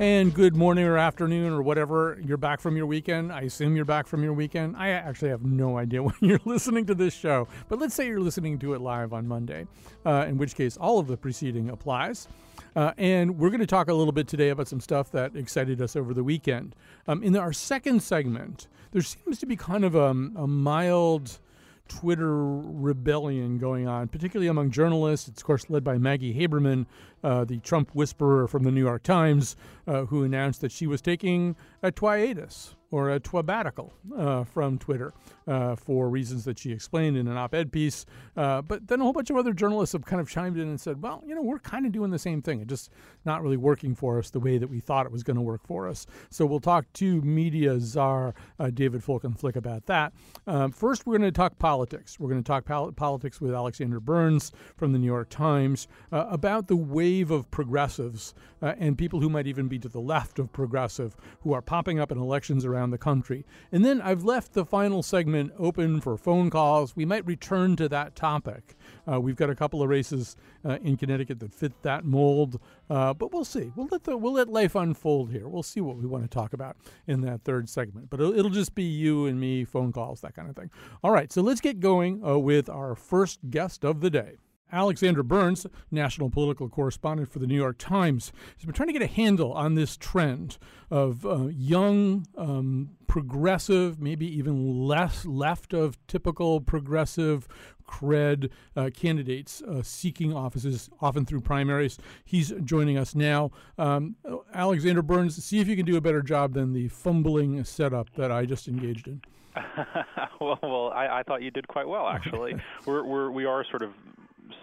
And good morning or afternoon or whatever. You're back from your weekend. I assume you're back from your weekend. I actually have no idea when you're listening to this show, but let's say you're listening to it live on Monday, uh, in which case all of the preceding applies. Uh, and we're going to talk a little bit today about some stuff that excited us over the weekend. Um, in our second segment, there seems to be kind of a, a mild Twitter rebellion going on, particularly among journalists. It's, of course, led by Maggie Haberman, uh, the Trump whisperer from the New York Times, uh, who announced that she was taking a hiatus or a twabatical uh, from Twitter uh, for reasons that she explained in an op ed piece. Uh, but then a whole bunch of other journalists have kind of chimed in and said, well, you know, we're kind of doing the same thing. It's just not really working for us the way that we thought it was going to work for us. So we'll talk to media czar uh, David Folkenflik about that. Um, first, we're going to talk politics. We're going to talk pol- politics with Alexander Burns from the New York Times uh, about the wave of progressives and people who might even be to the left of progressive who are popping up in elections around around the country. And then I've left the final segment open for phone calls. We might return to that topic. Uh, we've got a couple of races uh, in Connecticut that fit that mold, uh, but we'll see. We'll let the we'll let life unfold here. We'll see what we want to talk about in that third segment. But it'll, it'll just be you and me, phone calls, that kind of thing. All right, so let's get going uh, with our first guest of the day. Alexander Burns, national political correspondent for the New York Times, has been trying to get a handle on this trend of uh, young, um, progressive, maybe even less left of typical progressive cred uh, candidates uh, seeking offices, often through primaries. He's joining us now. Um, Alexander Burns, see if you can do a better job than the fumbling setup that I just engaged in. well, well, I, I, thought you did quite well, actually. we're, we're we are sort of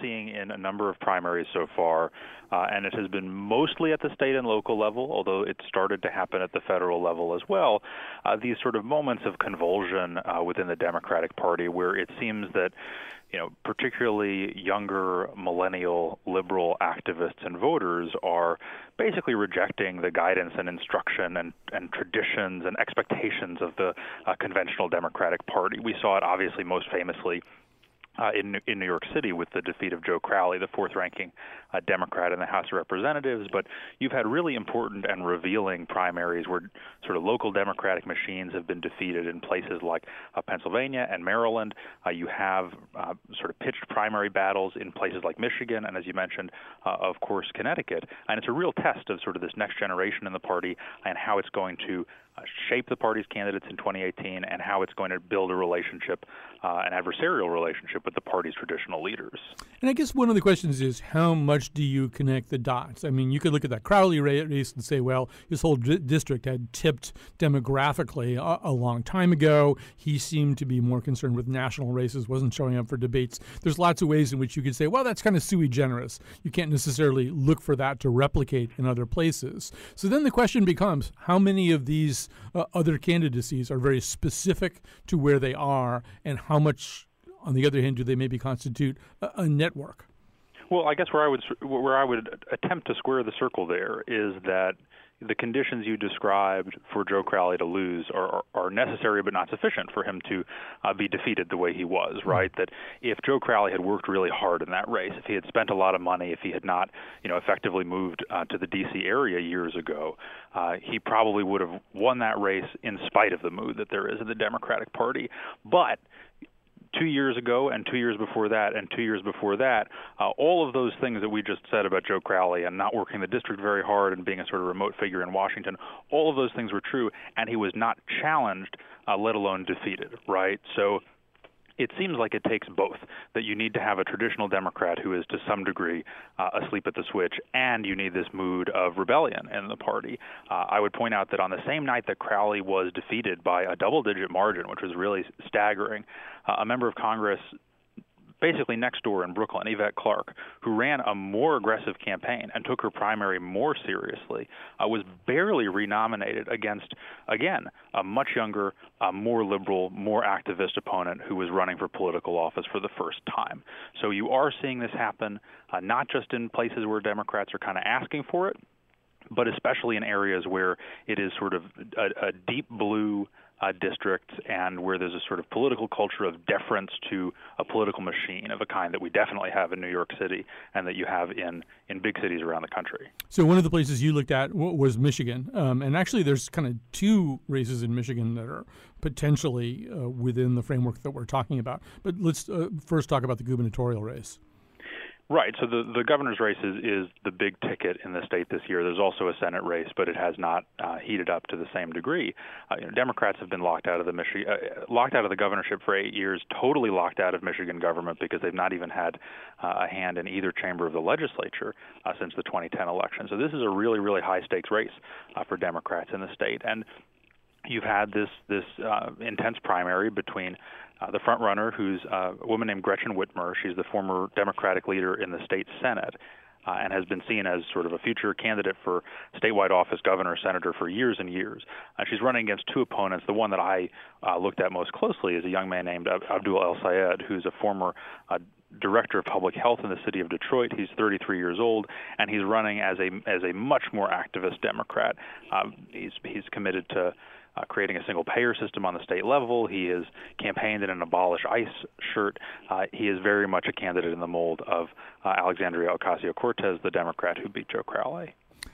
seeing in a number of primaries so far, uh, and it has been mostly at the state and local level, although it started to happen at the federal level as well. Uh, these sort of moments of convulsion uh, within the Democratic Party, where it seems that you know, particularly younger millennial liberal activists and voters are basically rejecting the guidance and instruction and, and traditions and expectations of the uh, conventional Democratic Party. We saw it obviously most famously uh, in in New York City with the defeat of Joe Crowley, the fourth-ranking uh, Democrat in the House of Representatives. But you've had really important and revealing primaries where sort of local Democratic machines have been defeated in places like uh, Pennsylvania and Maryland. Uh, you have uh, sort of pitched primary battles in places like Michigan and, as you mentioned, uh, of course, Connecticut. And it's a real test of sort of this next generation in the party and how it's going to uh, shape the party's candidates in 2018 and how it's going to build a relationship, uh, an adversarial relationship with the party's traditional leaders. And I guess one of the questions is how much do you connect the dots? I mean, you could look at that Crowley race and say, well, his whole d- district had tipped demographically a-, a long time ago. He seemed to be more concerned with national races, wasn't showing up for debates. There's lots of ways in which you could say, well, that's kind of sui generis. You can't necessarily look for that to replicate in other places. So then the question becomes how many of these uh, other candidacies are very specific to where they are, and how much, on the other hand, do they maybe constitute a, a network? Well, I guess where I would where I would attempt to square the circle there is that the conditions you described for Joe Crowley to lose are, are, are necessary but not sufficient for him to uh, be defeated the way he was, hmm. right? That if Joe Crowley had worked really hard in that race, if he had spent a lot of money, if he had not, you know, effectively moved uh, to the D.C. area years ago, uh, he probably would have won that race in spite of the mood that there is in the Democratic Party. But two years ago and two years before that and two years before that, uh, all of those things that we just said about Joe Crowley and not working the district very hard and being a sort of remote figure in Washington, all of those things were true, and he was not challenged, uh, let alone defeated, right? So it seems like it takes both that you need to have a traditional Democrat who is to some degree uh, asleep at the switch, and you need this mood of rebellion in the party. Uh, I would point out that on the same night that Crowley was defeated by a double digit margin, which was really staggering, uh, a member of Congress basically next door in Brooklyn, Yvette Clarke, who ran a more aggressive campaign and took her primary more seriously, uh, was barely renominated against, again, a much younger, uh, more liberal, more activist opponent who was running for political office for the first time. So you are seeing this happen, uh, not just in places where Democrats are kind of asking for it, but especially in areas where it is sort of a, a deep blue uh, districts and where there's a sort of political culture of deference to a political machine of a kind that we definitely have in New York City and that you have in, in big cities around the country. So one of the places you looked at was Michigan, um, and actually there's kind of two races in Michigan that are potentially uh, within the framework that we're talking about. But let's uh, first talk about the gubernatorial race. Right. So the the governor's race is, is the big ticket in the state this year. There's also a Senate race, but it has not uh, heated up to the same degree. Uh, you know, Democrats have been locked out of the Michi- uh, locked out of the governorship for eight years, totally locked out of Michigan government because they've not even had uh, a hand in either chamber of the legislature uh, since the 2010 election. So this is a really really high stakes race uh, for Democrats in the state, and you've had this this uh, intense primary between uh, the front runner, who's uh, a woman named Gretchen Whitmer. She's the former Democratic leader in the state Senate. Uh, and has been seen as sort of a future candidate for statewide office, governor, senator for years and years. Uh, she's running against two opponents. The one that I uh, looked at most closely is a young man named Abdul El Sayed, who's a former uh, director of public health in the city of Detroit. He's 33 years old, and he's running as a as a much more activist Democrat. Um, he's he's committed to uh, creating a single payer system on the state level. He has campaigned in an abolish ICE shirt. Uh, he is very much a candidate in the mold of uh, Alexandria Ocasio Cortez, the Democrat who beat Joe Crowley.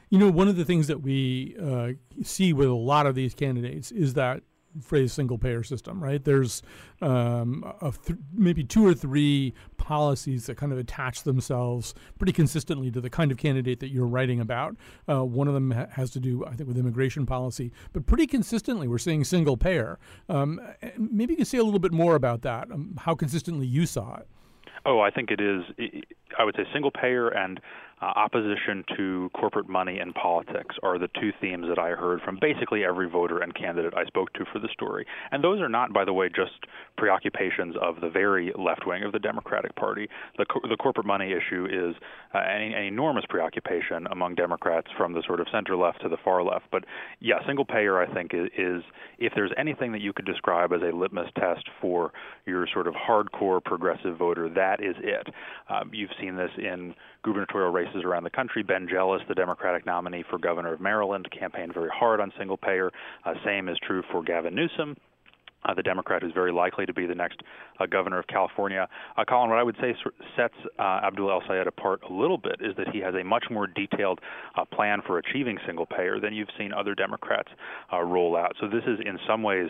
You know, one of the things that we uh, see with a lot of these candidates is that phrase single payer system, right? There's um, th- maybe two or three policies that kind of attach themselves pretty consistently to the kind of candidate that you're writing about. Uh, one of them ha- has to do, I think, with immigration policy, but pretty consistently we're seeing single payer. Um, maybe you can say a little bit more about that, um, how consistently you saw it. Oh, I think it is. I would say single payer and uh, opposition to corporate money and politics are the two themes that I heard from basically every voter and candidate I spoke to for the story. And those are not, by the way, just preoccupations of the very left wing of the Democratic Party. The, co- the corporate money issue is uh, an, an enormous preoccupation among Democrats from the sort of center left to the far left. But yeah, single payer, I think, is, is if there's anything that you could describe as a litmus test for your sort of hardcore progressive voter, that is it. Um, you've seen this in gubernatorial races around the country. Ben Jealous, the Democratic nominee for governor of Maryland, campaigned very hard on single payer. Uh, same is true for Gavin Newsom uh, the Democrat who's very likely to be the next uh, governor of California. Uh, Colin, what I would say sets uh, Abdul El Sayed apart a little bit is that he has a much more detailed uh, plan for achieving single payer than you've seen other Democrats uh, roll out. So this is in some ways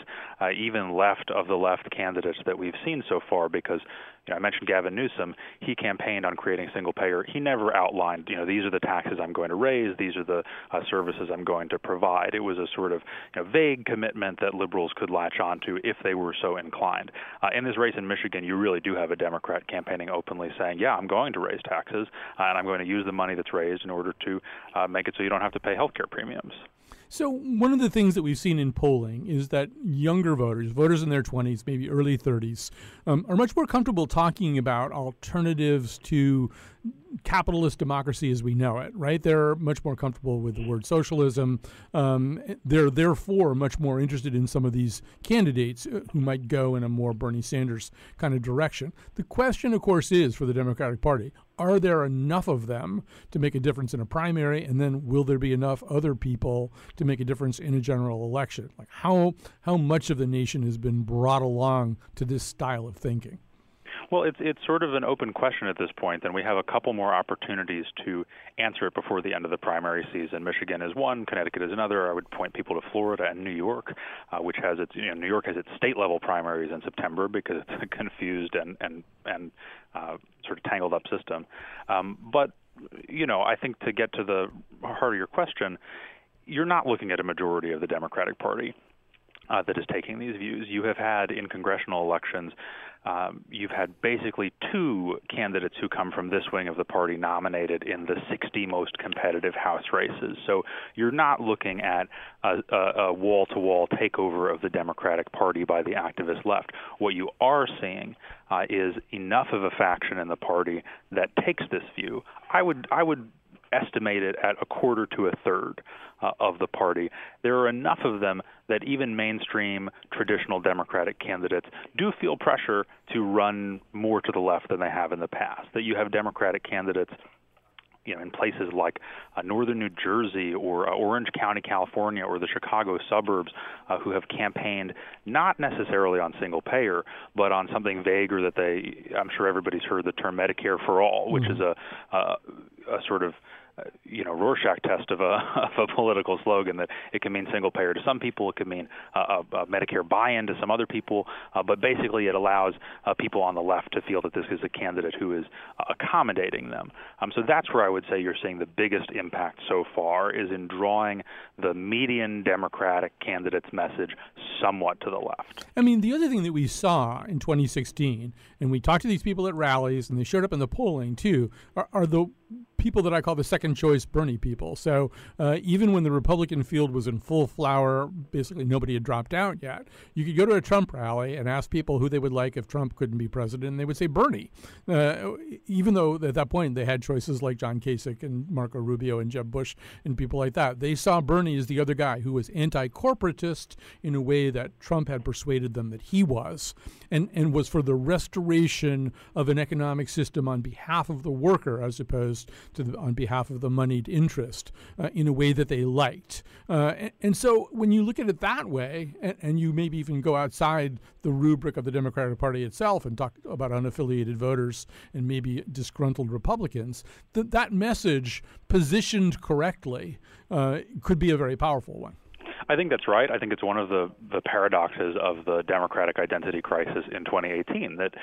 even left of the left candidates that we've seen so far because you know, I mentioned Gavin Newsom. He campaigned on creating single payer. He never outlined, you know, these are the taxes I'm going to raise, these are the uh, services I'm going to provide. It was a sort of you know, vague commitment that liberals could latch onto if they were so inclined. Uh, in this race in Michigan, you really do have a Democrat campaigning openly saying, yeah, I'm going to raise taxes, uh, and I'm going to use the money that's raised in order to uh, make it so you don't have to pay health care premiums. So, one of the things that we've seen in polling is that younger voters, voters in their 20s, maybe early 30s, um, are much more comfortable talking about alternatives to capitalist democracy as we know it, right? They're much more comfortable with the word socialism. Um, they're therefore much more interested in some of these candidates uh, who might go in a more Bernie Sanders kind of direction. The question, of course, is for the Democratic Party are there enough of them to make a difference in a primary? And then will there be enough other people to make a difference in a general election? Like how, how much of the nation has been brought along to this style of thinking? Well, it's it's sort of an open question at this point, and we have a couple more opportunities to answer it before the end of the primary season. Michigan is one, Connecticut is another. I would point people to Florida and New York, uh, which has its you know New York has its state level primaries in September because it's a confused and and and uh, sort of tangled up system. Um, but you know, I think to get to the heart of your question, you're not looking at a majority of the Democratic Party uh, that is taking these views. You have had in congressional elections um, you've had basically two candidates who come from this wing of the party nominated in the 60 most competitive House races. So you're not looking at a wall to wall takeover of the Democratic Party by the activist left. What you are seeing uh, is enough of a faction in the party that takes this view. I would I would estimate it at a quarter to a third uh, of the party. There are enough of them that even mainstream traditional Democratic candidates do feel pressure to run more to the left than they have in the past. That you have Democratic candidates you know, in places like uh, northern New Jersey or uh, Orange County, California, or the Chicago suburbs, uh, who have campaigned not necessarily on single payer, but on something vaguer that they, I'm sure everybody's heard the term Medicare for all, which mm-hmm. is a, a, a sort of you know Rorschach test of a of a political slogan that it can mean single payer to some people, it can mean uh, a, a Medicare buy-in to some other people, uh, but basically it allows uh, people on the left to feel that this is a candidate who is uh, accommodating them. Um, so that's where I would say you're seeing the biggest impact so far is in drawing the median Democratic candidate's message somewhat to the left. I mean, the other thing that we saw in 2016, and we talked to these people at rallies, and they showed up in the polling too, are, are the people that I call the second choice Bernie people. So uh, even when the Republican field was in full flower, basically nobody had dropped out yet, you could go to a Trump rally and ask people who they would like if Trump couldn't be president, and they would say Bernie. Uh, even though at that point they had choices like John Kasich and Marco Rubio and Jeb Bush and people like that. They saw Bernie as the other guy who was anti corporatist in a way that Trump had persuaded them that he was, and, and was for the restoration of an economic system on behalf of the worker as opposed the, on behalf of the moneyed interest uh, in a way that they liked. Uh, and, and, so when you look at it that way, and, and, you maybe even go outside the rubric of the Democratic Party itself and talk about unaffiliated voters and maybe disgruntled Republicans, that that message positioned correctly uh, could be a very powerful one. I think that's right. I think it's one of the the paradoxes of the Democratic identity crisis in 2018 that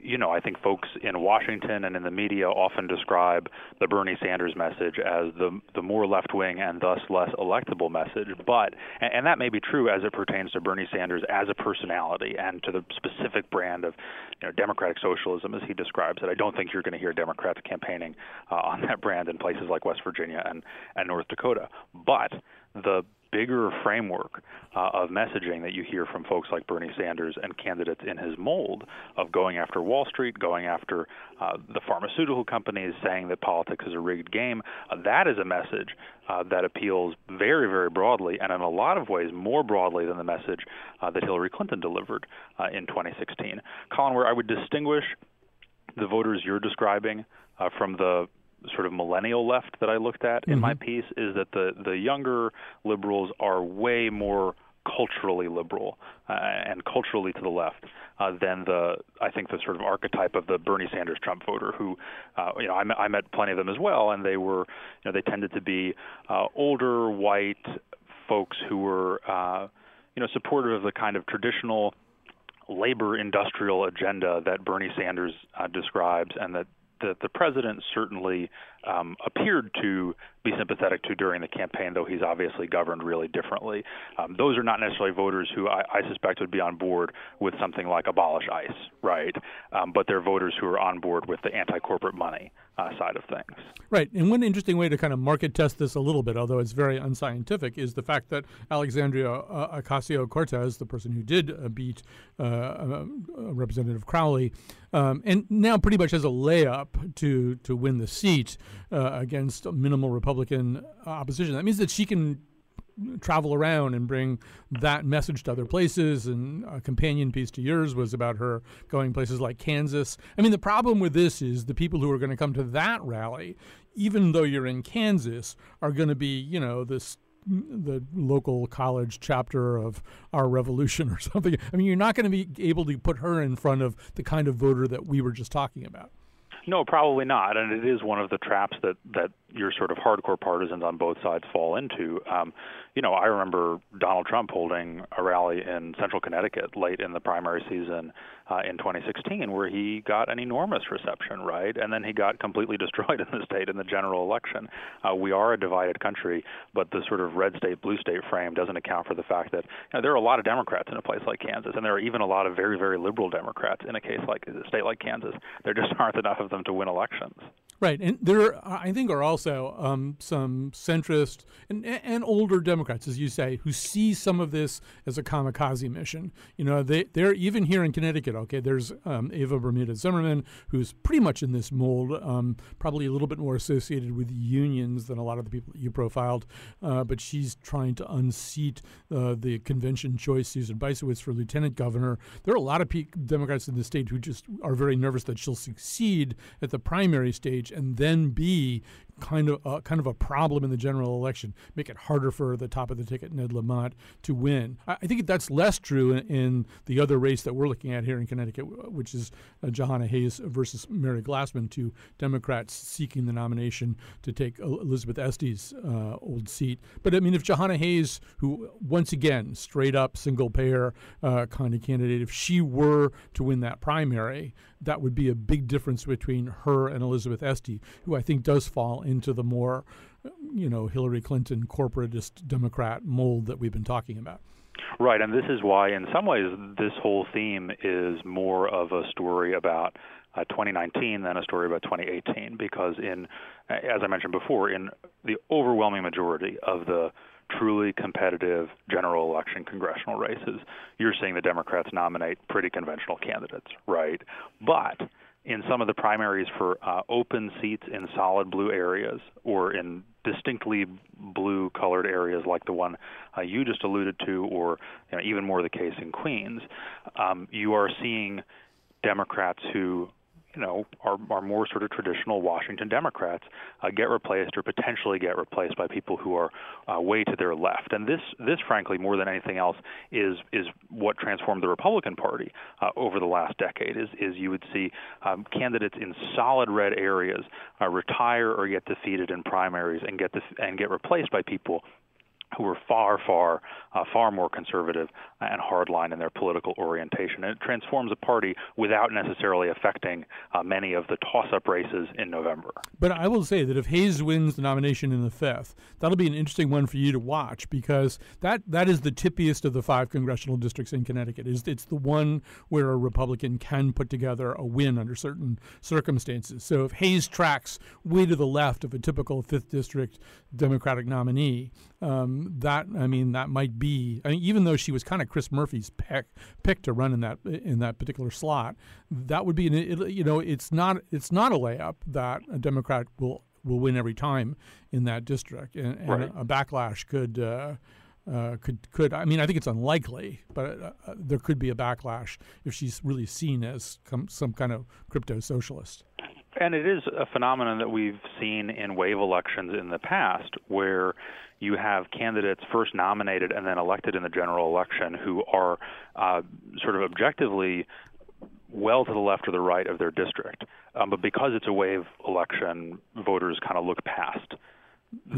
you know, I think folks in Washington and in the media often describe the Bernie Sanders message as the the more left wing and thus less electable message. But and, and that may be true as it pertains to Bernie Sanders as a personality and to the specific brand of you know democratic socialism as he describes it. I don't think you're going to hear Democrats campaigning uh, on that brand in places like West Virginia and and North Dakota. But the bigger framework uh, of messaging that you hear from folks like Bernie Sanders and candidates in his mold of going after Wall Street, going after uh, the pharmaceutical companies, saying that politics is a rigged game. Uh, that is a message uh, that appeals very, very broadly, and in a lot of ways more broadly than the message uh, that Hillary Clinton delivered uh, in 2016. Colin, where I would distinguish the voters you're describing from the sort of millennial left that I looked at mm-hmm. in my mm-hmm. piece is that the the younger liberals are way more culturally liberal uh, and culturally to the left uh, than the I think the sort of archetype of the Bernie Sanders Trump voter who uh, you know I met, I met plenty of them as well and they were you know they tended to be uh, older white folks who were uh, you know supportive of the kind of traditional labor industrial agenda that Bernie Sanders uh, describes and that that the president certainly um, appeared to be sympathetic to during the campaign, though he's obviously governed really differently. Um, those are not necessarily voters who I, I, suspect would be on board with something like abolish ICE, right? Um, but they're voters who are on board with the anti-corporate money uh, side of things. Right. And one interesting way to kind of market test this a little bit, although it's very unscientific, is the fact that Alexandria uh, Ocasio Cortez, the person who did uh, beat uh, uh, Representative Crowley, um, and now pretty much has a layup to to win the seat uh, against minimal Republican opposition. That means that she can travel around and bring that message to other places. And a companion piece to yours was about her going places like Kansas. I mean, the problem with this is the people who are going to come to that rally, even though you're in Kansas, are going to be, you know, this the local college chapter of our revolution or something. I mean, you're not going to be able to put her in front of the kind of voter that we were just talking about. No, probably not, and it is one of the traps that that your sort of hardcore partisans on both sides fall into. Um, you know, I remember Donald Trump holding a rally in central Connecticut late in the primary season uh, in 2016, where he got an enormous reception, right? And then he got completely destroyed in the state in the general election. Uh, we are a divided country, but the sort of red state, blue state frame doesn't account for the fact that you know, there are a lot of Democrats in a place like Kansas, and there are even a lot of very, very liberal Democrats in a case like a state like Kansas. There just aren't enough of them to win elections. Right, and there, I think, are also um, some centrist and, and older Democrats, as you say, who see some of this as a kamikaze mission. You know, they they're even here in Connecticut. Okay, there's um, Eva Bermudez Zimmerman, who's pretty much in this mold, um, probably a little bit more associated with unions than a lot of the people that you profiled, uh, but she's trying to unseat uh, the convention choice Susan Bysiewicz for lieutenant governor. There are a lot of Democrats in the state who just are very nervous that she'll succeed at the primary stage and then be kind of uh, kind of a problem in the general election, make it harder for the top of the ticket Ned Lamont to win. I, I think that's less true in, in, the other race that we're looking at here in Connecticut, which is uh, Jahana Hayes versus Mary Glassman, two Democrats seeking the nomination to take Elizabeth Esty's uh, old seat. But I mean, if Jahana Hayes, who once again straight up single payer uh, kind of candidate, if she were to win that primary, that would be a big difference between her and Elizabeth Estes, who I think does fall into the more, you know, Hillary Clinton corporatist Democrat mold that we've been talking about. Right, and this is why, in some ways, this whole theme is more of a story about uh, 2019 than a story about 2018, because in, as I mentioned before, in the overwhelming majority of the truly competitive general election congressional races, you're seeing the Democrats nominate pretty conventional candidates, right? But in some of the primaries for uh, open seats in solid blue areas or in distinctly blue colored areas like the one uh, you just alluded to, or you know, even more the case in Queens, um, you are seeing Democrats who you know, are, are more sort of traditional Washington Democrats uh, get replaced or potentially get replaced by people who are uh, way to their left. And this, this, frankly, more than anything else, is is what transformed the Republican Party uh, over the last decade. Is is you would see um, candidates in solid red areas uh, retire or get defeated in primaries and get def- and get replaced by people who were far, far, uh, far more conservative and hardline in their political orientation. And it transforms a party without necessarily affecting uh, many of the toss-up races in November. But I will say that if Hayes wins the nomination in the fifth, that'll be an interesting one for you to watch because that that is the tippiest of the five congressional districts in Connecticut. It's, it's the one where a Republican can put together a win under certain circumstances. So if Hayes tracks way to the left of a typical fifth district Democratic nominee, um, that I mean that might be I mean, even though she was kind of Chris Murphy's pick pick to run in that in that particular slot, that would be an, it, you know it's not it's not a layup that a Democrat will will win every time in that district, and, and right. a, backlash could. Uh, uh, could could I mean I think it's unlikely, but uh, uh there could be a backlash if she's really seen as com- some kind of crypto socialist. And it is a phenomenon that we've seen in wave elections in the past, where you have candidates first nominated and then elected in the general election who are uh, sort of objectively well to the left or the right of their district. Um, but because it's a wave election, voters kind of look past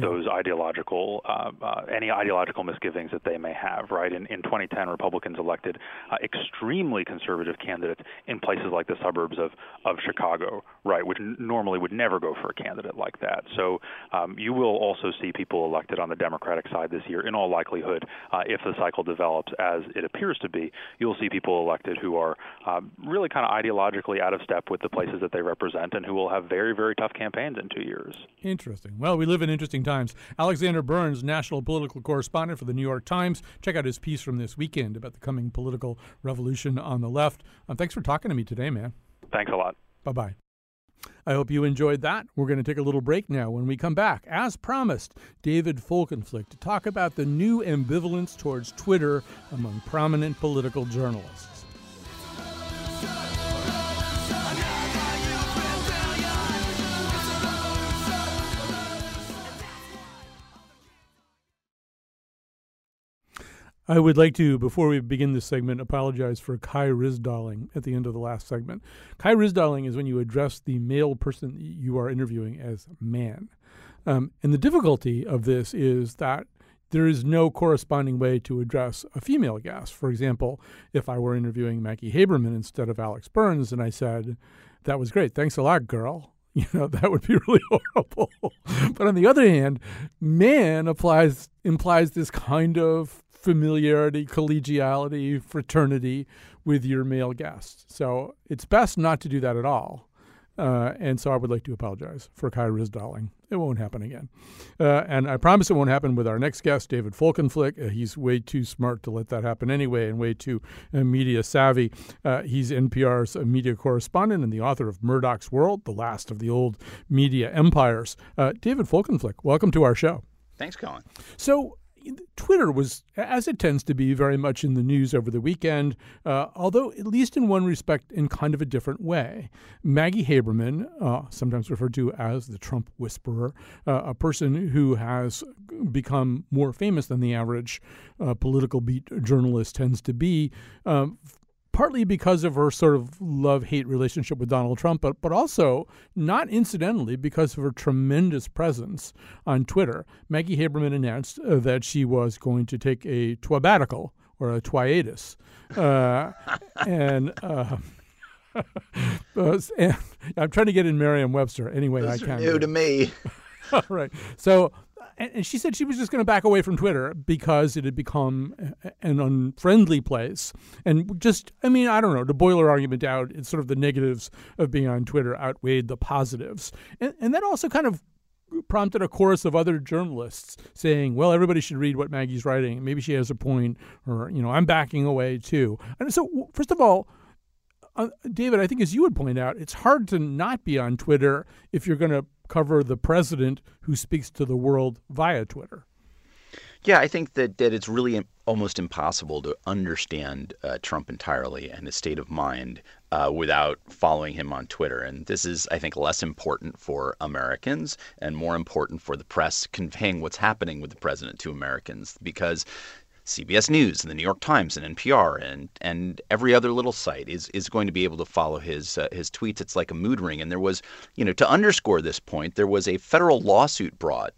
those ideological uh, uh, any ideological misgivings that they may have. Right in in 2010, Republicans elected uh, extremely conservative candidates in places like the suburbs of of Chicago, right, which n- normally would never go for a candidate like that. So um, you will also see people elected on the Democratic side this year. In all likelihood, uh, if the cycle develops as it appears to be, you'll see people elected who are um, really kind of ideologically out of step with the places that they represent, and who will have very very tough campaigns in two years. Interesting. Well, we live in interesting times. Alexander Burns, national political correspondent for the New York Times. Check out his piece from this weekend about the coming political revolution on the left. Um, thanks for talking to me today, man. Thanks a lot. Bye bye. I hope you enjoyed that. We're going to take a little break now. When we come back, as promised, David Folkenflik to talk about the new ambivalence towards Twitter among prominent political journalists. I would like to, before we begin this segment, apologize for Kai Ryssdaling at the end of the last segment. Kai Ryssdaling is when you address the male person you are interviewing as man. Um, and the difficulty of this is that there is no corresponding way to address a female guest. For example, if I were interviewing Maggie Haberman instead of Alex Burns and I said, That was great. Thanks a lot, girl. You know, that would be really horrible. but on the other hand, man applies implies this kind of familiarity, collegiality, fraternity with your male guests. So it's best not to do that at all. Uh, and so I would like to apologize for Kai Ryssdaling. It won't happen again. Uh, and I promise it won't happen with our next guest, David Folkenflik. Uh, he's way too smart to let that happen anyway and way too uh, media savvy. Uh, he's NPR's uh, media correspondent and the author of Murdoch's World, the last of the old media empires. David Folkenflik, welcome to our show. Thanks, Colin. So Twitter was, as it tends to be, very much in the news over the weekend, uh, although at least in one respect, in kind of a different way. Maggie Haberman, uh, sometimes referred to as the Trump whisperer, uh, a person who has become more famous than the average uh, political beat journalist tends to be, um, partly because of her sort of love hate relationship with Donald Trump, but, but also, not incidentally, because of her tremendous presence on Twitter. Maggie Haberman announced uh, that she was going to take a twabatical or a twiatus. Uh, and, uh, and I'm trying to get in Merriam Webster anyway Those I can't. New to me. All right. So and she said she was just going to back away from Twitter because it had become an unfriendly place. And just, I mean, I don't know, to boil her argument out, it's sort of the negatives of being on Twitter outweighed the positives. And, and that also kind of prompted a chorus of other journalists saying, well, everybody should read what Maggie's writing. Maybe she has a point, or, you know, I'm backing away too. And so, first of all, uh, David, I think as you would point out, it's hard to not be on Twitter if you're going to cover the president who speaks to the world via Twitter. Yeah, I think that, that it's really almost impossible to understand uh, Trump entirely and his state of mind uh, without following him on Twitter. And this is, I think, less important for Americans and more important for the press conveying what's happening with the president to Americans because CBS News and the New York Times and NPR and and every other little site is is going to be able to follow his uh, his tweets. It's like a mood ring. And there was, you know, to underscore this point, there was a federal lawsuit brought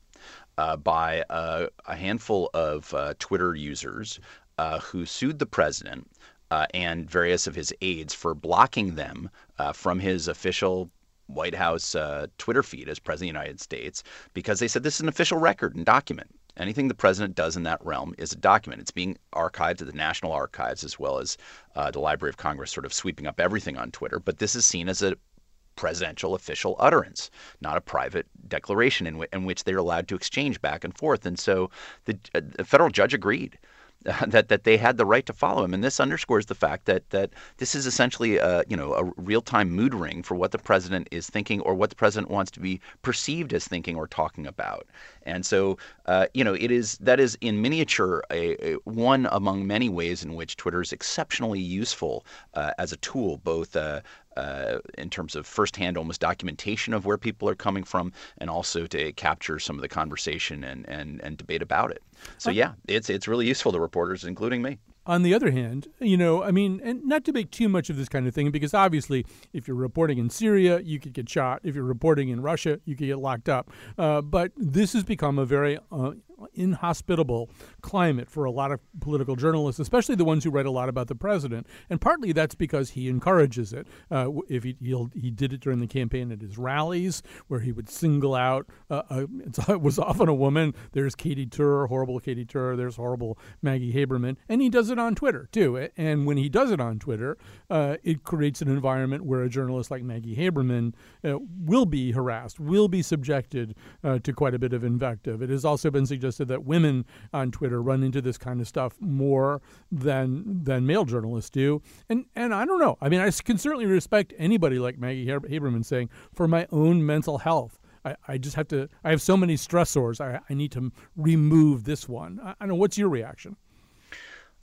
uh, by uh, a handful of uh, Twitter users uh, who sued the president uh, and various of his aides for blocking them from his official White House Twitter feed as president of the United States because they said this is an official record and document. Anything the president does in that realm is a document. It's being archived at the National Archives as well as uh, the Library of Congress, sort of sweeping up everything on Twitter. But this is seen as a presidential official utterance, not a private declaration in, w- in which they're allowed to exchange back and forth. And so the, uh, the federal judge agreed. that that they had the right to follow him, and this underscores the fact that that this is essentially a you know a real time mood ring for what the president is thinking or what the president wants to be perceived as thinking or talking about. And so uh, you know it is that is in miniature a, a, one among many ways in which Twitter is exceptionally useful uh, as a tool, both uh, uh, in terms of firsthand almost documentation of where people are coming from and also to capture some of the conversation and, and, and debate about it. So yeah, it's it's really useful to reporters, including me. On the other hand, you know, I mean, and not to make too much of this kind of thing, because obviously, if you're reporting in Syria, you could get shot. If you're reporting in Russia, you could get locked up. Uh, but this has become a very uh, inhospitable climate for a lot of political journalists, especially the ones who write a lot about the president. And partly that's because he encourages it. Uh, if he he did it during the campaign at his rallies, where he would single out. Uh, a, it was often a woman. There's Katie Tur, horrible Katie Tur. There's horrible Maggie Haberman, and he does it on Twitter too. And when he does it on Twitter, uh, it creates an environment where a journalist like Maggie Haberman uh, will be harassed, will be subjected uh, to quite a bit of invective. It has also been suggested suggested that women on Twitter run into this kind of stuff more than than male journalists do. And and I don't know. I mean, I can certainly respect anybody like Maggie Haberman saying, for my own mental health, I, I just have to. I have so many stressors. I, I need to remove this one. I, I don't know. What's your reaction?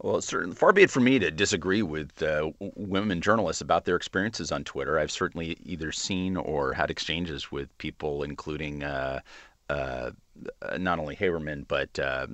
Well, certainly, far be it from me to disagree with uh, women journalists about their experiences on Twitter. I've certainly either seen or had exchanges with people, including uh, uh, not only Haberman, but uh,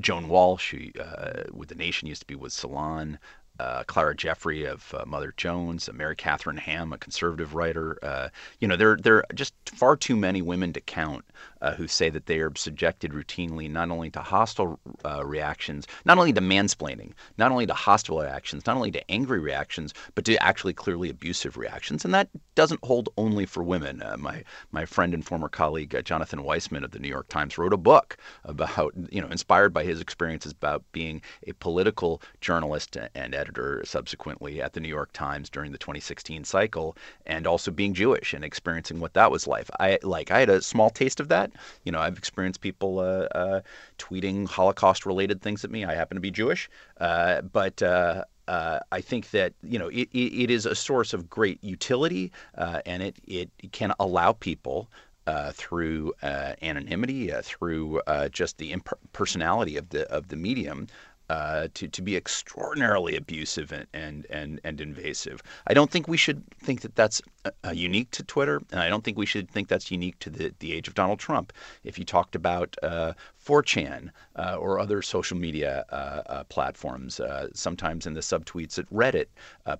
Joan Walsh, who uh, with The Nation used to be with Salon, uh, Clara Jeffrey of uh, Mother Jones, uh, Mary Catherine Ham, a conservative writer. Uh, you know, there there are just far too many women to count uh, who say that they are subjected routinely not only to hostile uh, reactions, not only to mansplaining, not only to hostile reactions, not only to angry reactions, but to actually clearly abusive reactions. And that doesn't hold only for women. my my friend and former colleague Jonathan Weisman of the New York Times wrote a book about you know inspired by his experiences about being a political journalist and editor editor subsequently at the New York Times during the 2016 cycle, and also being Jewish and experiencing what that was like. I like I had a small taste of that. You know, I've experienced people uh, uh, tweeting Holocaust-related things at me. I happen to be Jewish, uh, but. Uh, uh, I think that you know it, it is a source of great utility, uh, and it, it can allow people uh, through uh, anonymity, uh, through just the impersonality of the of the medium, uh, to to be extraordinarily abusive and, and and and invasive. I don't think we should think that that's uh, unique to Twitter, and I don't think we should think that's unique to the the age of Donald Trump. If you talked about uh, 4chan uh, or other social media uh, uh, platforms, sometimes in the subtweets at Reddit,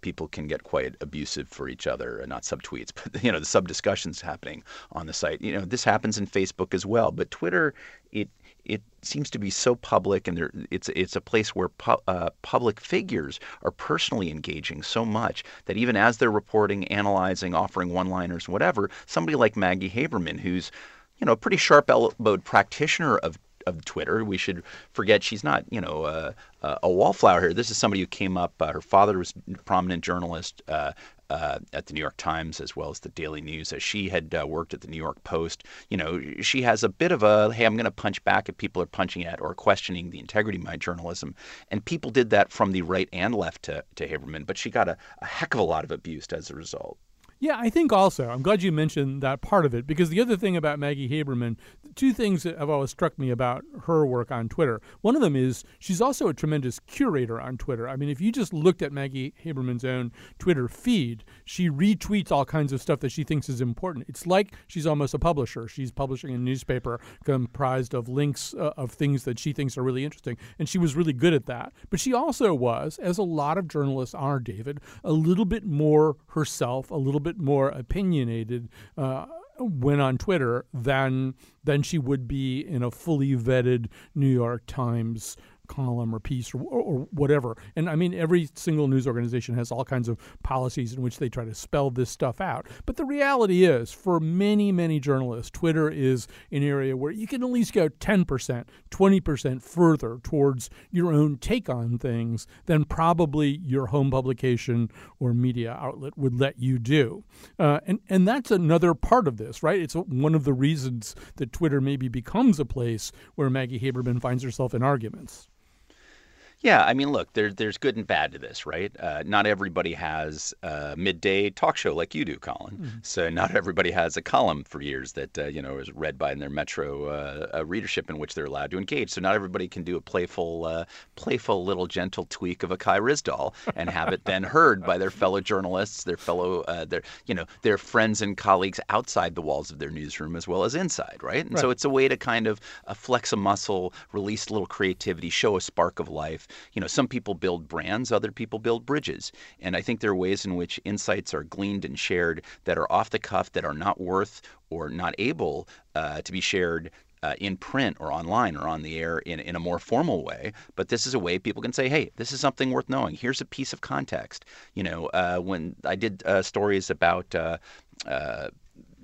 people can get quite abusive for each other. Not subtweets, but you know the sub discussions happening on the site. You know this happens in Facebook as well, but Twitter it it seems to be so public, and there, it's it's a place where pu- uh, public figures are personally engaging so much that even as they're reporting, analyzing, offering one-liners, whatever, somebody like Maggie Haberman, who's you know a pretty sharp-elbowed practitioner of of Twitter. We should forget she's not, you know, uh, uh, a wallflower here. This is somebody who came up. Uh, her father was a prominent journalist. Uh, at the New York Times as well as the Daily News. As she had uh, worked at the New York Post, you know, she has a bit of a hey, I'm going to punch back if people are punching at or questioning the integrity of my journalism. And people did that from the right and left to, to Haberman, but she got a, a heck of a lot of abuse as a result. Yeah, I think also, I'm glad you mentioned that part of it because the other thing about Maggie Haberman, two things that have always struck me about her work on Twitter. One of them is she's also a tremendous curator on Twitter. I mean, if you just looked at Maggie Haberman's own Twitter feed, she retweets all kinds of stuff that she thinks is important. It's like she's almost a publisher. She's publishing a newspaper comprised of links uh, of things that she thinks are really interesting, and she was really good at that. But she also was, as a lot of journalists are, David, a little bit more herself, a little bit bit more opinionated uh, when on Twitter than than she would be in a fully vetted New York Times column or piece or, or, whatever. And I mean, every single news organization has all kinds of policies in which they try to spell this stuff out. But the reality is, for many, many journalists, Twitter is an area where you can at least go 10%, 20% further towards your own take on things than probably your home publication or media outlet would let you do. Uh, and, and that's another part of this, right? It's one of the reasons that Twitter maybe becomes a place where Maggie Haberman finds herself in arguments. Yeah, I mean, look, there, there's good and bad to this, right? Uh, not everybody has a midday talk show like you do, Colin. Mm-hmm. So not everybody has a column for years that uh, you know is read by in their Metro uh, readership in which they're allowed to engage. So not everybody can do a playful, uh, playful little gentle tweak of a Kai Ryssdal and have it then heard by their fellow journalists, their fellow, uh, their you know, their friends and colleagues outside the walls of their newsroom as well as inside, right? And right. so it's a way to kind of uh, flex a muscle, release a little creativity, show a spark of life you know, some people build brands, other people build bridges. And I think there are ways in which insights are gleaned and shared that are off the cuff, that are not worth or not able uh, to be shared uh, in print or online or on the air in, in a more formal way. But this is a way people can say, hey, this is something worth knowing. Here's a piece of context. You know, uh, when I did uh, stories about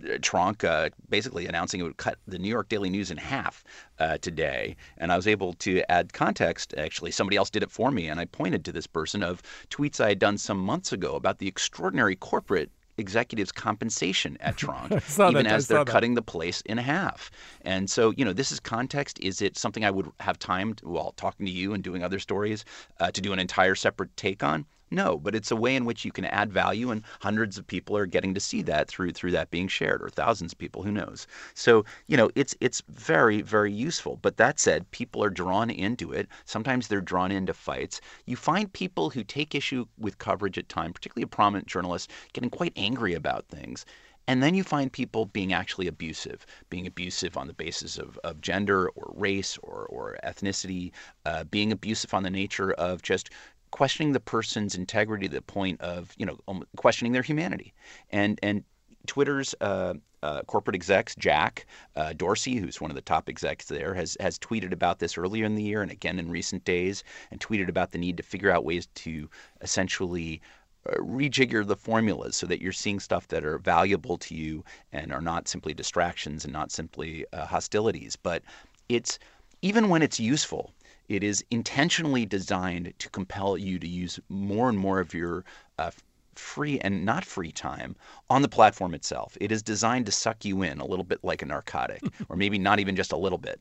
uh, uh, basically announcing it would cut the New York Daily News in half uh, today. And I was able to add context. Actually, somebody else did it for me, and I pointed to this person of tweets I had done some months ago about the extraordinary corporate executives' compensation at Tronc, even that, as they're cutting the place in half. And so, you know, this is context. Is it something I would have time to, while talking to you and doing other stories uh, to do an entire separate take on? No, but it's a way in which you can add value, and hundreds of people are getting to see that through through that being shared, or thousands of people, who knows? So you know, it's it's very very useful. But that said, people are drawn into it. Sometimes they're drawn into fights. You find people who take issue with coverage at times, particularly a prominent journalist, getting quite angry about things. And then you find people being actually abusive, being abusive on the basis of, of gender or race or, or ethnicity, uh, being abusive on the nature of just questioning the person's integrity to the point of you know um, questioning their humanity and and Twitter's uh, uh, corporate execs, Jack uh, Dorsey, who's one of the top execs there, has has tweeted about this earlier in the year and again in recent days, and tweeted about the need to figure out ways to essentially uh, rejigger the formulas so that you're seeing stuff that are valuable to you and are not simply distractions and not simply uh, hostilities. But it's even when it's useful, it is intentionally designed to compel you to use more and more of your uh, free and not free time on the platform itself. It is designed to suck you in a little bit like a narcotic, or maybe not even just a little bit.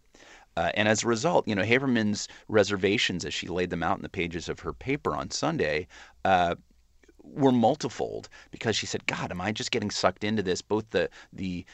Uh, and as a result, you know, Haberman's reservations, as she laid them out in the pages of her paper on Sunday, uh, were multifold because she said, "God, am I just getting sucked into this? Both the the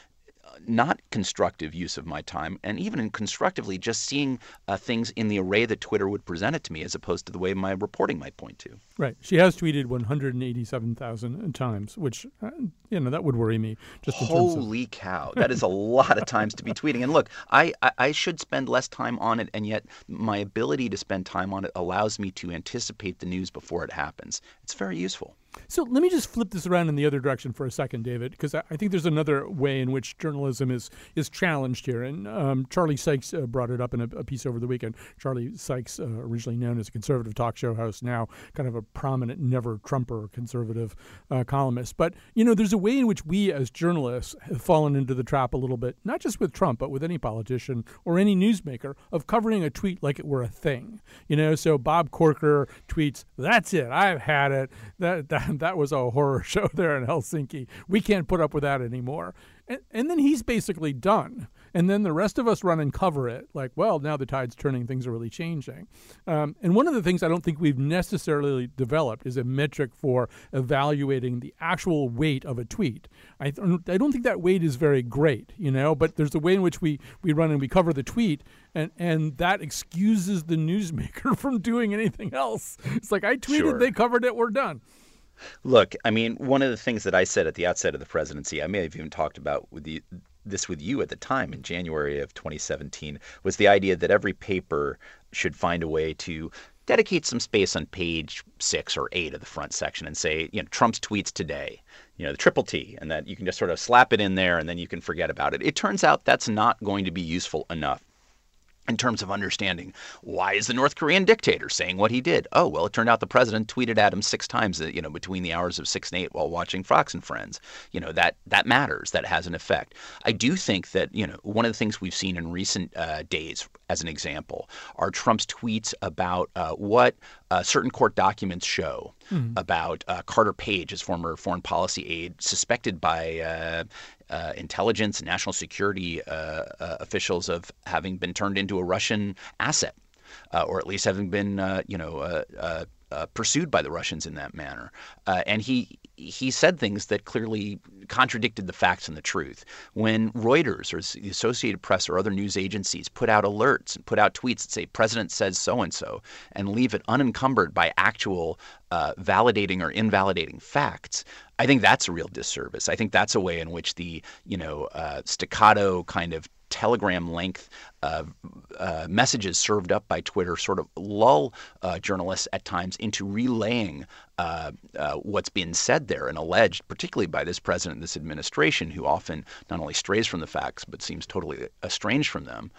not constructive use of my time, and even in constructively just seeing uh, things in the array that Twitter would present it to me, as opposed to the way my reporting might point to. Right. She has tweeted 187,000 times, which uh, you know that would worry me. Just holy of... cow, that is a lot of times to be tweeting. And look, I, I I should spend less time on it, and yet my ability to spend time on it allows me to anticipate the news before it happens. It's very useful. So let me just flip this around in the other direction for a second, David, because I, think there's another way in which journalism is is challenged here. And um, Charlie Sykes uh, brought it up in a, a, piece over the weekend. Charlie Sykes, uh, originally known as a conservative talk show host, now kind of a prominent never Trumper conservative uh, columnist. But you know, there's a way in which we as journalists have fallen into the trap a little bit, not just with Trump, but with any politician or any newsmaker, of covering a tweet like it were a thing. You know, so Bob Corker tweets, "That's it, I've had it." That that that was a horror show there in Helsinki. We can't put up with that anymore. And, and then he's basically done. And then the rest of us run and cover it like, well, now the tide's turning, things are really changing. Um, and one of the things I don't think we've necessarily developed is a metric for evaluating the actual weight of a tweet. I, th- I don't think that weight is very great, you know, but there's a way in which we, we run and we cover the tweet, and, and that excuses the newsmaker from doing anything else. It's like, I tweeted, sure. they covered it, we're done. Look, I mean, one of the things that I said at the outset of the presidency, I may have even talked about with the, this with you at the time in January of 2017, was the idea that every paper should find a way to dedicate some space on page six or eight of the front section and say, you know, Trump's tweets today, you know, the triple T, and that you can just sort of slap it in there and then you can forget about it. It turns out that's not going to be useful enough in terms of understanding why is the North Korean dictator saying what he did? Oh, well, it turned out the president tweeted at him six times, uh, you know, between the hours of six and eight while watching Fox and Friends. You know, that that matters. That has an effect. I do think that you know one of the things we've seen in recent uh, days, as an example, are Trump's tweets about uh, what uh, certain court documents show mm-hmm. about uh, Carter Page, his former foreign policy aide, suspected by uh, uh, intelligence, national security uh, uh, officials of having been turned into a Russian asset, uh, or at least having been, uh, you know, uh, pursued by the Russians in that manner. and he he said things that clearly contradicted the facts and the truth. When Reuters or the Associated Press or other news agencies put out alerts and put out tweets that say President says so and so and leave it unencumbered by actual uh, validating or invalidating facts, I think that's a real disservice. I think that's a way in which the you know uh, staccato kind of telegram length uh, uh, messages served up by Twitter sort of lull uh, journalists at times into relaying uh, uh, what's been said there and alleged, particularly by this president and this administration, who often not only strays from the facts but seems totally estranged from them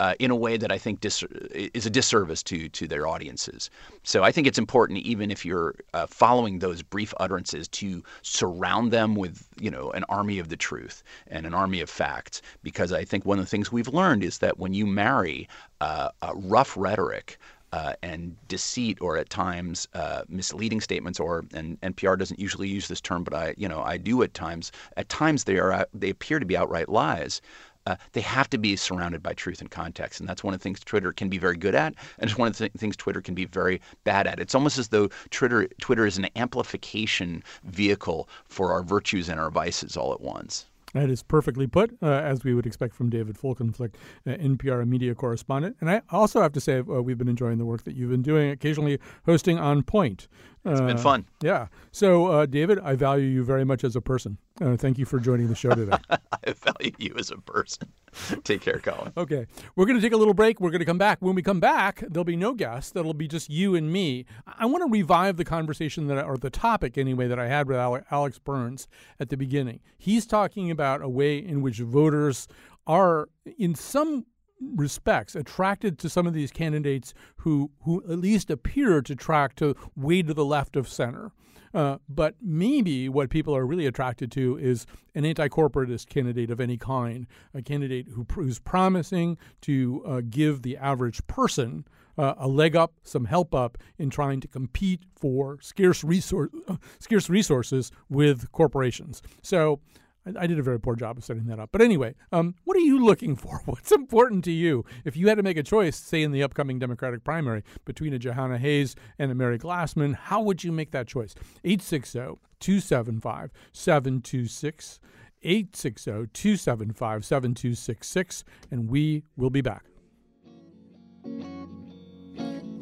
uh, in a way that I think dis- is a disservice to to their audiences. So I think it's important, even if you're uh, following those brief utterances, to surround them with you know an army of the truth and an army of facts, because I think one of the things we've learned is that when you marry uh, rough rhetoric. Uh, and deceit, or at times uh, misleading statements, or and NPR doesn't usually use this term, but I, you know, I do at times. At times, they are they appear to be outright lies uh, they have to be surrounded by truth and context. And that's one of the things Twitter can be very good at, and it's one of the th- things Twitter can be very bad at. It's almost as though Twitter, Twitter is an amplification vehicle for our virtues and our vices all at once. That is perfectly put, uh, as we would expect from David Folkenflik, uh, NPR media correspondent. And I also have to say, uh, we've been enjoying the work that you've been doing, occasionally hosting On Point, It's been Uh, fun. Yeah. So, uh, David, I value you very much as a person. Uh, thank you for joining the show today. I value you as a person. Take care, Colin. Okay. We're going to take a little break. We're going to come back. When we come back, there'll be no guests. That'll be just you and me. I want to revive the conversation that, or the topic anyway, that I had with Alex Burns at the beginning. He's talking about a way in which voters are, in some respects, attracted to some of these candidates who, who at least appear to track to way to the left of center. Uh, but maybe what people are really attracted to is an anti-corporatist candidate of any kind, a candidate who, who's promising to uh, give the average person uh, a leg up, some help up in trying to compete for scarce resource, uh, scarce resources with corporations. So. I, I did a very poor job of setting that up. But anyway, um, what are you looking for? What's important to you? If you had to make a choice, say in the upcoming Democratic primary, between a Jahana Hayes and a Mary Glassman, how would you make that choice? 860 275 7226. 860 275 7266. And we will be back.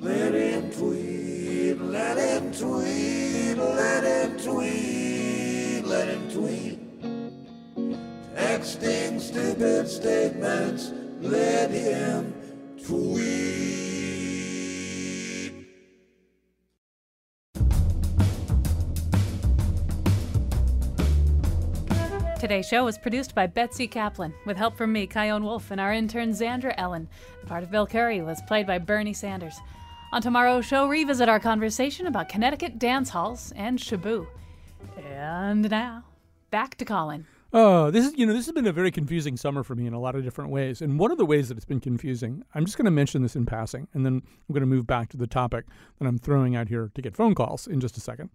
Let him tweet, let him tweet, let him tweet, let him tweet. Texting stupid statements, let him tweet. Today's show was produced by Betsy Kaplan, with help from me, Chion Wolf, and our intern Xandra Ellen. The part of Bill Curry was played by Bernie Sanders. On tomorrow's show, revisit our conversation about Connecticut dance halls and Shabu. And now, back to Colin. Oh, this is you know this has been a very confusing summer for me in a lot of different ways. And one of the ways that it's been confusing, I'm just going to mention this in passing, and then I'm going to move back to the topic that I'm throwing out here to get phone calls in just a second.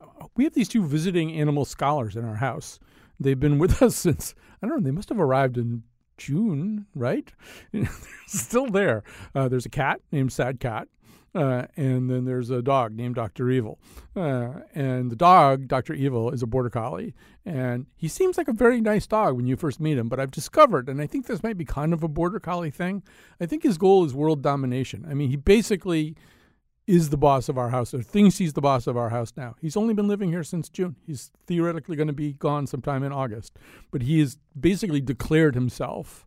Uh, We have these two visiting animal scholars in our house. They've been with us since I don't know. They must have arrived in June, right? Still there. Uh, there's a cat named Sad Cat. Uh, and then there's a dog named Dr. Evil. Uh, and the dog, Dr. Evil, is a border collie. And he seems like a very nice dog when you first meet him. But I've discovered, and I think this might be kind of a border collie thing, I think his goal is world domination. I mean, he basically is the boss of our house or thinks he's the boss of our house now. He's only been living here since June. He's theoretically going to be gone sometime in August. But he has basically declared himself,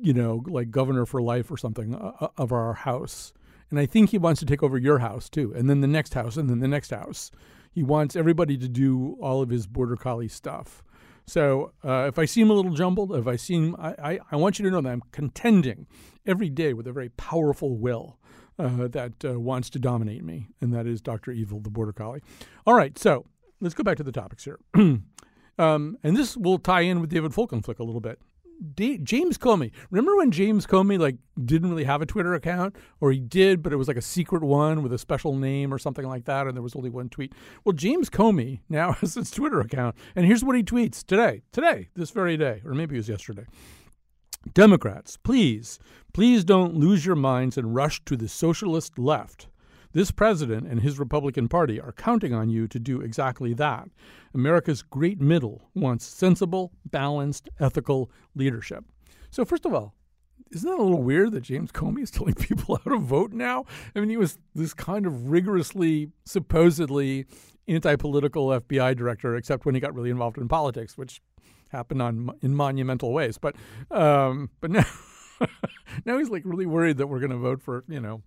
you know, like governor for life or something uh, of our house. And I think he wants to take over your house too, and then the next house, and then the next house. He wants everybody to do all of his border collie stuff. So uh, if I seem a little jumbled, if I seem, I, I, I want you to know that I'm contending every day with a very powerful will uh, that uh, wants to dominate me, and that is Dr. Evil, the border collie. All right, so let's go back to the topics here. um, and this will tie in with David Folkenflik a little bit. James Comey. Remember when James Comey like didn't really have a Twitter account, or he did, but it was like a secret one with a special name or something like that, and there was only one tweet. Well, James Comey now has his Twitter account, and here's what he tweets today, today, this very day, or maybe it was yesterday. Democrats, please, please don't lose your minds and rush to the socialist left. This president and his Republican Party are counting on you to do exactly that. America's great middle wants sensible, balanced, ethical leadership. So, first of all, isn't that a little weird that James Comey is telling people how to vote now? I mean, he was this kind of rigorously, supposedly anti political FBI director, except when he got really involved in politics, which happened on in monumental ways. But um, but now now he's like really worried that we're going to vote for you know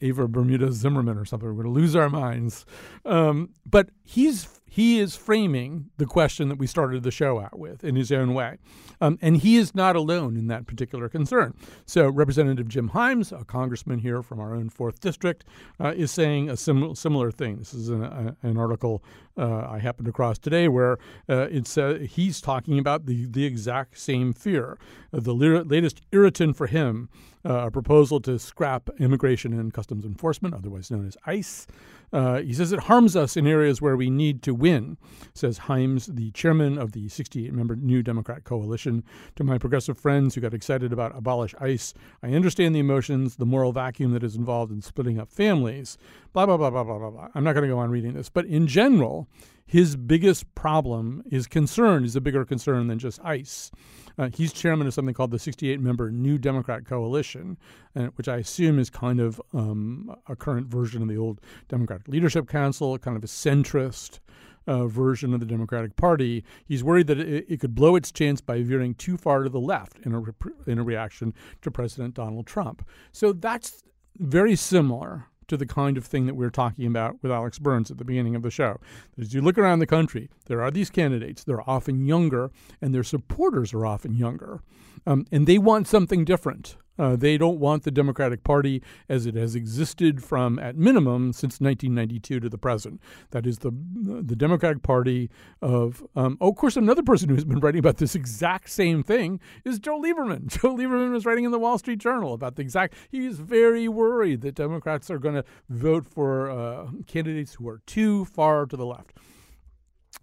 Eva Bermudez Zimmerman or something. We're going to lose our minds. Um, but he's he is framing the question that we started the show out with in his own way, um, and he is not alone in that particular concern. So Representative Jim Himes, a congressman here from our own fourth district, uh, is saying a sim- similar thing. This is an, a, an article uh, I happened across today where uh, it's he's talking about the the exact same fear. the lir- latest irritant for him uh, a proposal to scrap Immigration and Customs Enforcement, otherwise known as ICE. Uh, he says it harms us in areas where we need to win, says Himes, the chairman of the 68 member New Democrat Coalition. To my progressive friends who got excited about abolish ICE, I understand the emotions, the moral vacuum that is involved in splitting up families, blah, blah, blah, blah, blah, blah, blah. I'm not going to go on reading this. But in general, his biggest problem, his concern, is a bigger concern than just ICE. Uh, he's chairman of something called the 68 member New Democrat Coalition, uh, which I assume is kind of um, a current version of the old Democratic Leadership Council, kind of a centrist. Uh, version of the Democratic Party. He's worried that it, it, could blow its chance by veering too far to the left in a, re- in a reaction to President Donald Trump. So that's very similar to the kind of thing that we are talking about with Alex Burns at the beginning of the show. As you look around the country, there are these candidates. They're often younger, and their supporters are often younger. Um, and they want something different. Uh, they don't want the Democratic Party as it has existed from, at minimum, since 1992 to the present. That is the the Democratic Party of. Um, oh, of course, another person who's been writing about this exact same thing is Joe Lieberman. Joe Lieberman was writing in the Wall Street Journal about the exact. He's very worried that Democrats are going to vote for uh, candidates who are too far to the left.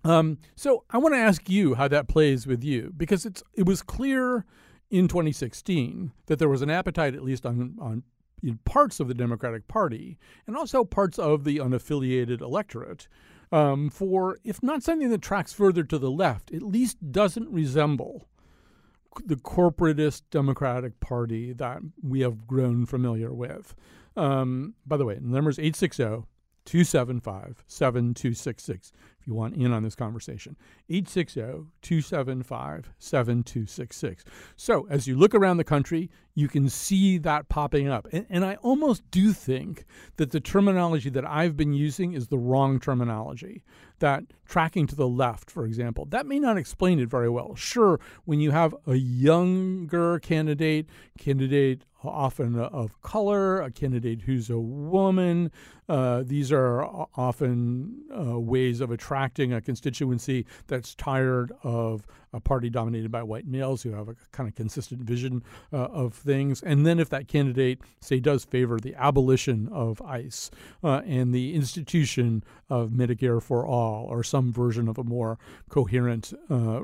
Um, so I want to ask you how that plays with you because it's it was clear in 2016 that there was an appetite, at least on, on in parts of the Democratic Party and also parts of the unaffiliated electorate, um, for if not something that tracks further to the left, at least doesn't resemble the corporatist Democratic Party that we have grown familiar with. Um, by the way, the number is 860 275 7266 if you want in on this conversation. 860 275 7266. So, as you look around the country, you can see that popping up. And, and, I almost do think that the terminology that I've been using is the wrong terminology. That tracking to the left, for example, that may not explain it very well. Sure, when you have a younger candidate, candidate often of color, a candidate who's a woman, uh, these are often uh, ways of attracting a constituency that's tired of a party dominated by white males who have a kind of consistent vision uh, of things. And then if that candidate, say, does favor the abolition of ICE uh, and the institution of Medicare for all or some version of a more coherent uh, uh,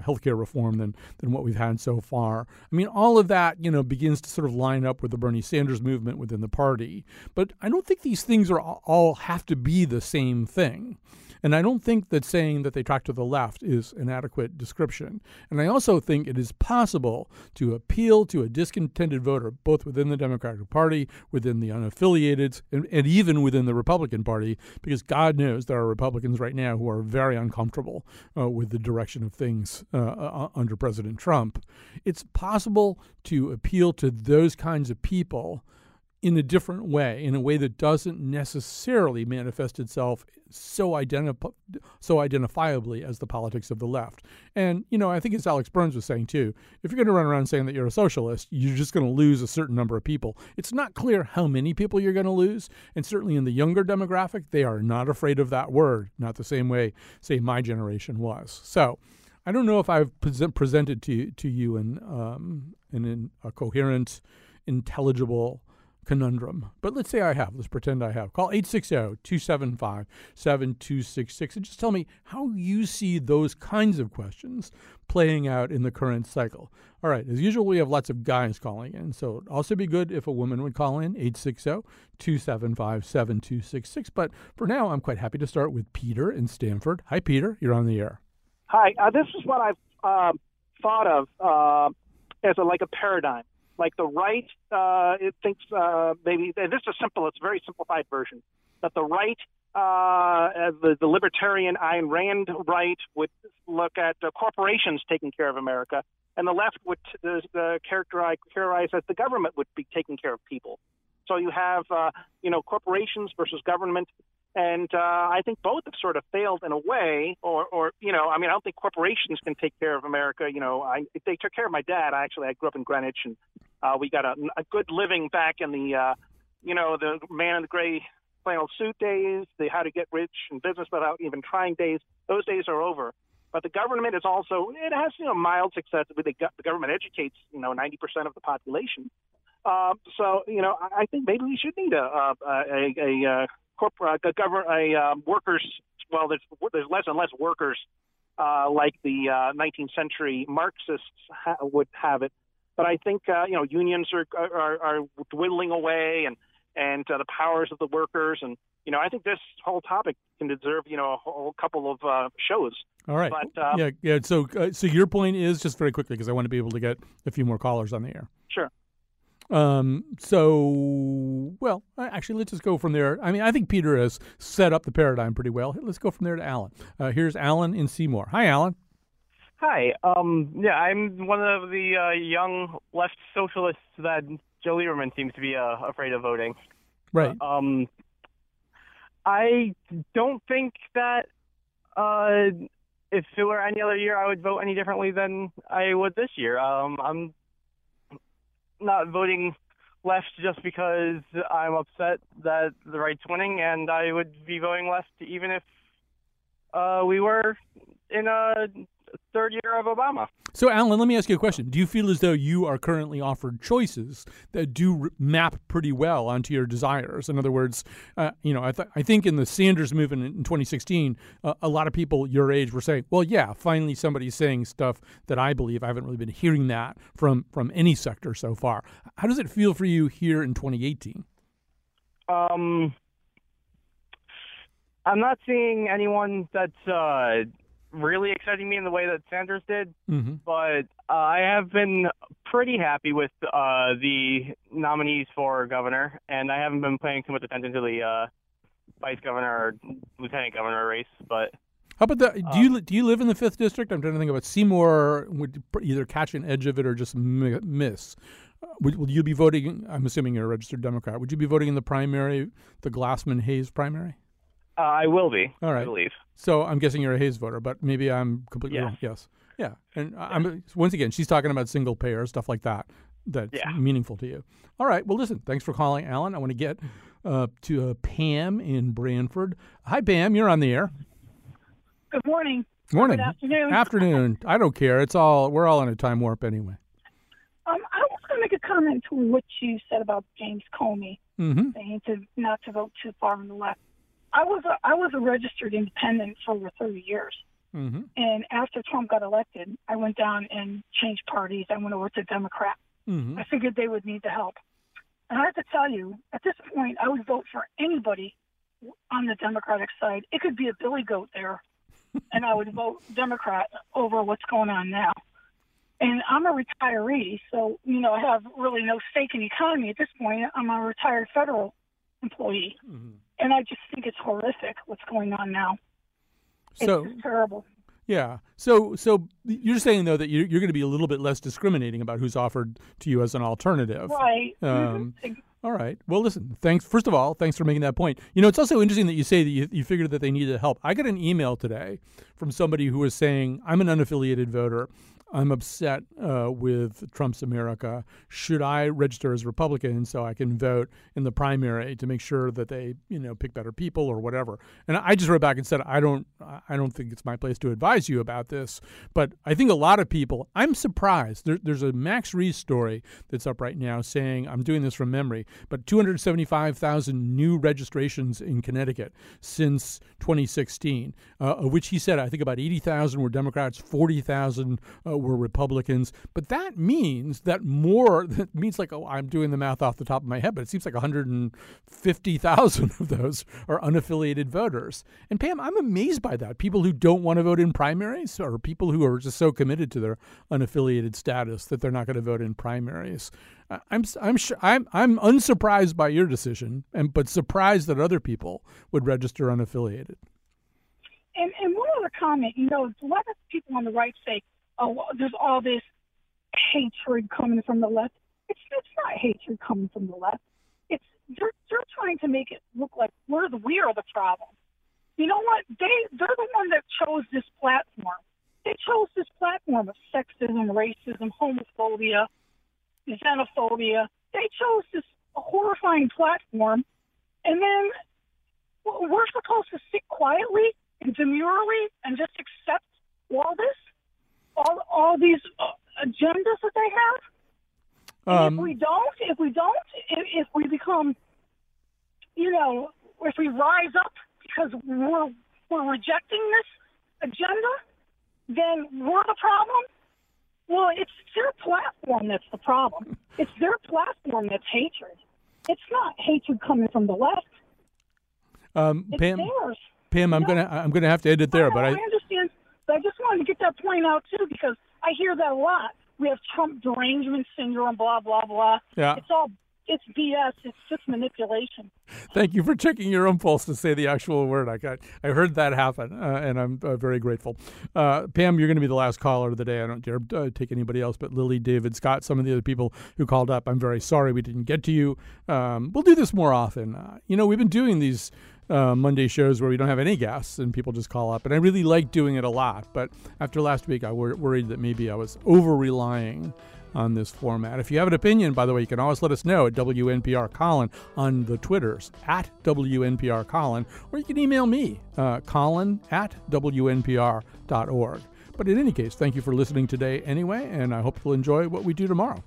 healthcare reform than, than what we've had so far. I mean, all of that, you know, begins to sort of line up with the Bernie Sanders movement within the party. But I don't think these things are all have to be the same thing. And I don't think that saying that they track to the left is an adequate description. And I also think it is possible to appeal to a discontented voter, both within the Democratic Party, within the unaffiliated, and, and even within the Republican Party, because God knows there are Republicans right now who are very uncomfortable uh, with the direction of things uh, uh, under President Trump. It's possible to appeal to those kinds of people in a different way, in a way that doesn't necessarily manifest itself so so identifiably as the politics of the left. And you know, I think as Alex Burns was saying too, if you're going to run around saying that you're a socialist, you're just going to lose a certain number of people. It's not clear how many people you're going to lose, and certainly in the younger demographic, they are not afraid of that word, not the same way say my generation was. So. I don't know if I've present, presented to to you in um, in, in a coherent, intelligible conundrum. But let's say I have. Let's pretend I have. Call 860-275-7266 and just tell me how you see those kinds of questions playing out in the current cycle. All right, as usual, we have lots of guys calling in, so it'd also be good if a woman would call in, 860-275-7266. But for now, I'm quite happy to start with Peter in Stamford. Hi, Peter. You're on the air. Hi. Uh, this is what I've uh, thought of uh, as a, like a paradigm like the right uh, it thinks uh, maybe this is simple, it's a very simplified version, that the right, uh, the, the libertarian Ayn Rand right would look at uh, corporations taking care of America, and the left would uh, characterize, characterize as the government would be taking care of people. So you have, uh, you know, corporations versus government, and uh, I think both have sort of failed in a way, or, or you know, I mean, I don't think corporations can take care of America. You know, I, they took care of my dad. I actually I grew up in Greenwich, and uh, we got a, a good living back in the, uh, you know, the man in the gray flannel suit days, the how to get rich in business without even trying days. Those days are over. But the government is also it has you know mild success. The, the government educates you know 90% of the population. Uh, so you know I, I think maybe we should need a a a, a, a corporate a, government a um, workers. Well, there's there's less and less workers uh, like the uh, 19th century Marxists ha- would have it but I think uh, you know unions are, are are dwindling away, and and uh, the powers of the workers. And you know, I think this whole topic can deserve you know a whole couple of uh, shows. All right. But, uh, yeah, yeah. So, uh, so your point is just very quickly because I want to be able to get a few more callers on the air. Sure. Um, so, well, actually, let's just go from there. I mean, I think Peter has set up the paradigm pretty well. Let's go from there to Alan. Uh, here's Alan in Seymour. Hi, Alan. Hi. Um, yeah, I'm one of the uh, young left socialists that Joe Lieberman seems to be uh, afraid of voting. Right. Um, I don't think that uh, if it were any other year, I would vote any differently than I would this year. Um, I'm not voting left just because I'm upset that the right's winning, and I would be voting left even if uh, we were in a third year of Obama. So, Alan, let me ask you a question. Do you feel as though you are currently offered choices that do map pretty well onto your desires? In other words, uh, you know, I, th- I think in the Sanders movement in 2016, uh, a lot of people your age were saying, "Well, yeah, finally somebody's saying stuff that I believe." I haven't really been hearing that from from any sector so far. How does it feel for you here in 2018? Um, I'm not seeing anyone that's uh, really exciting me in the way that Sanders did, Mm-hmm. but uh, I have been pretty happy with uh, the nominees for governor, and I haven't been paying too much attention to the uh, vice governor or lieutenant governor race. But How about that? Do you li- do you live in the fifth district? I'm trying to think about Seymour. Would either catch an edge of it or just mi- miss. Uh, Would, you be voting? I'm assuming you're a registered Democrat. Would you be voting in the primary, the Glassman Hayes primary? Uh, I will be, All right. I believe. So I'm guessing you're a Hayes voter, but maybe I'm completely Yes. wrong. Yes. Yeah. And I- I'm once again, she's talking about single payer stuff like that. That's Yeah. meaningful to you. All right. Well, listen. Thanks for calling, Alan. I want to get uh, to uh, Pam in Branford. Hi, Pam. You're on the air. Good morning. Morning. Good afternoon. Afternoon. I don't care. It's all we're all in a time warp anyway. Um, I was going to make a comment to what you said about James Comey Mm-hmm. saying to not to vote too far on the left. I was a, I was a registered independent for over 30 years, Mm-hmm. and after Trump got elected, I went down and changed parties. I went over to Democrat. Mm-hmm. I figured they would need the help, and I have to tell you, at this point, I would vote for anybody on the Democratic side. It could be a Billy Goat there, and I would vote Democrat over what's going on now. And I'm a retiree, so you know I have really no stake in the economy at this point. I'm a retired federal employee, Mm-hmm. And I just think it's horrific what's going on now. It's So just terrible. yeah. So so you're saying though that you're, you're going to be a little bit less discriminating about who's offered to you as an alternative. Right. Um, Mhm. All right. Well, listen. Thanks. First of all, thanks for making that point. You know, it's also interesting that you say that you, you figured that they needed help. I got an email today from somebody who was saying, "I'm an unaffiliated voter. I'm upset uh, with Trump's America. Should I register as Republican so I can vote in the primary to make sure that they, you know, pick better people or whatever?" And I just wrote back and said, "I don't, I don't think it's my place to advise you about this, but I think a lot of people. I'm surprised. There, there's a Max Reiss story that's up right now saying I'm doing this from memory, but 275,000 new registrations in Connecticut since 2016, uh, of which he said I think about 80,000 were Democrats, 40,000 uh, were Republicans. But that means that more, that means like, oh, I'm doing the math off the top of my head, but it seems like 150,000 of those are unaffiliated voters. And Pam, I'm amazed by that. People who don't want to vote in primaries or people who are just so committed to their unaffiliated status that they're not going to vote in primaries. I'm I'm sure I'm I'm unsurprised by your decision, and but surprised that other people would register unaffiliated. And and one other comment, you know, a lot of people on the right say, "Oh, there's all this hatred coming from the left." It's it's not hatred coming from the left. It's they're they're trying to make it look like we're the we are the problem. You know what? They they're the one that chose this platform. They chose this platform of sexism, racism, homophobia, xenophobia. They chose this horrifying platform, and then we're supposed to sit quietly and demurely and just accept all this, all all these uh, agendas that they have. Um, if we don't, if we don't, if, if we become, you know, if we rise up because we're we're rejecting this agenda, then we're the problem. Well, it's their platform that's the problem. It's their platform that's hatred. It's not hatred coming from the left. Um, It's Pam, theirs. Pam, I'm gonna I'm gonna have to end it there, but I, I understand. But I just wanted to get that point out too because I hear that a lot. We have Trump derangement syndrome, blah blah blah. Yeah. It's all it's BS. It's just manipulation. Thank you for checking your impulse to say the actual word. I got, I heard that happen, uh, and I'm uh, very grateful. Uh, Pam, you're going to be the last caller of the day. I don't dare uh, take anybody else, but Lily, David, Scott, some of the other people who called up. I'm very sorry we didn't get to you. Um, we'll do this more often. Uh, you know, we've been doing these. Uh, Monday shows where we don't have any guests and people just call up, and I really like doing it a lot. But after last week, I wor- worried that maybe I was over relying on this format. If you have an opinion, by the way, you can always let us know at WNPR Colin on the Twitters at WNPR Colin, or you can email me, uh, Colin at WNPR.org. But in any case, thank you for listening today anyway, and I hope you'll enjoy what we do tomorrow.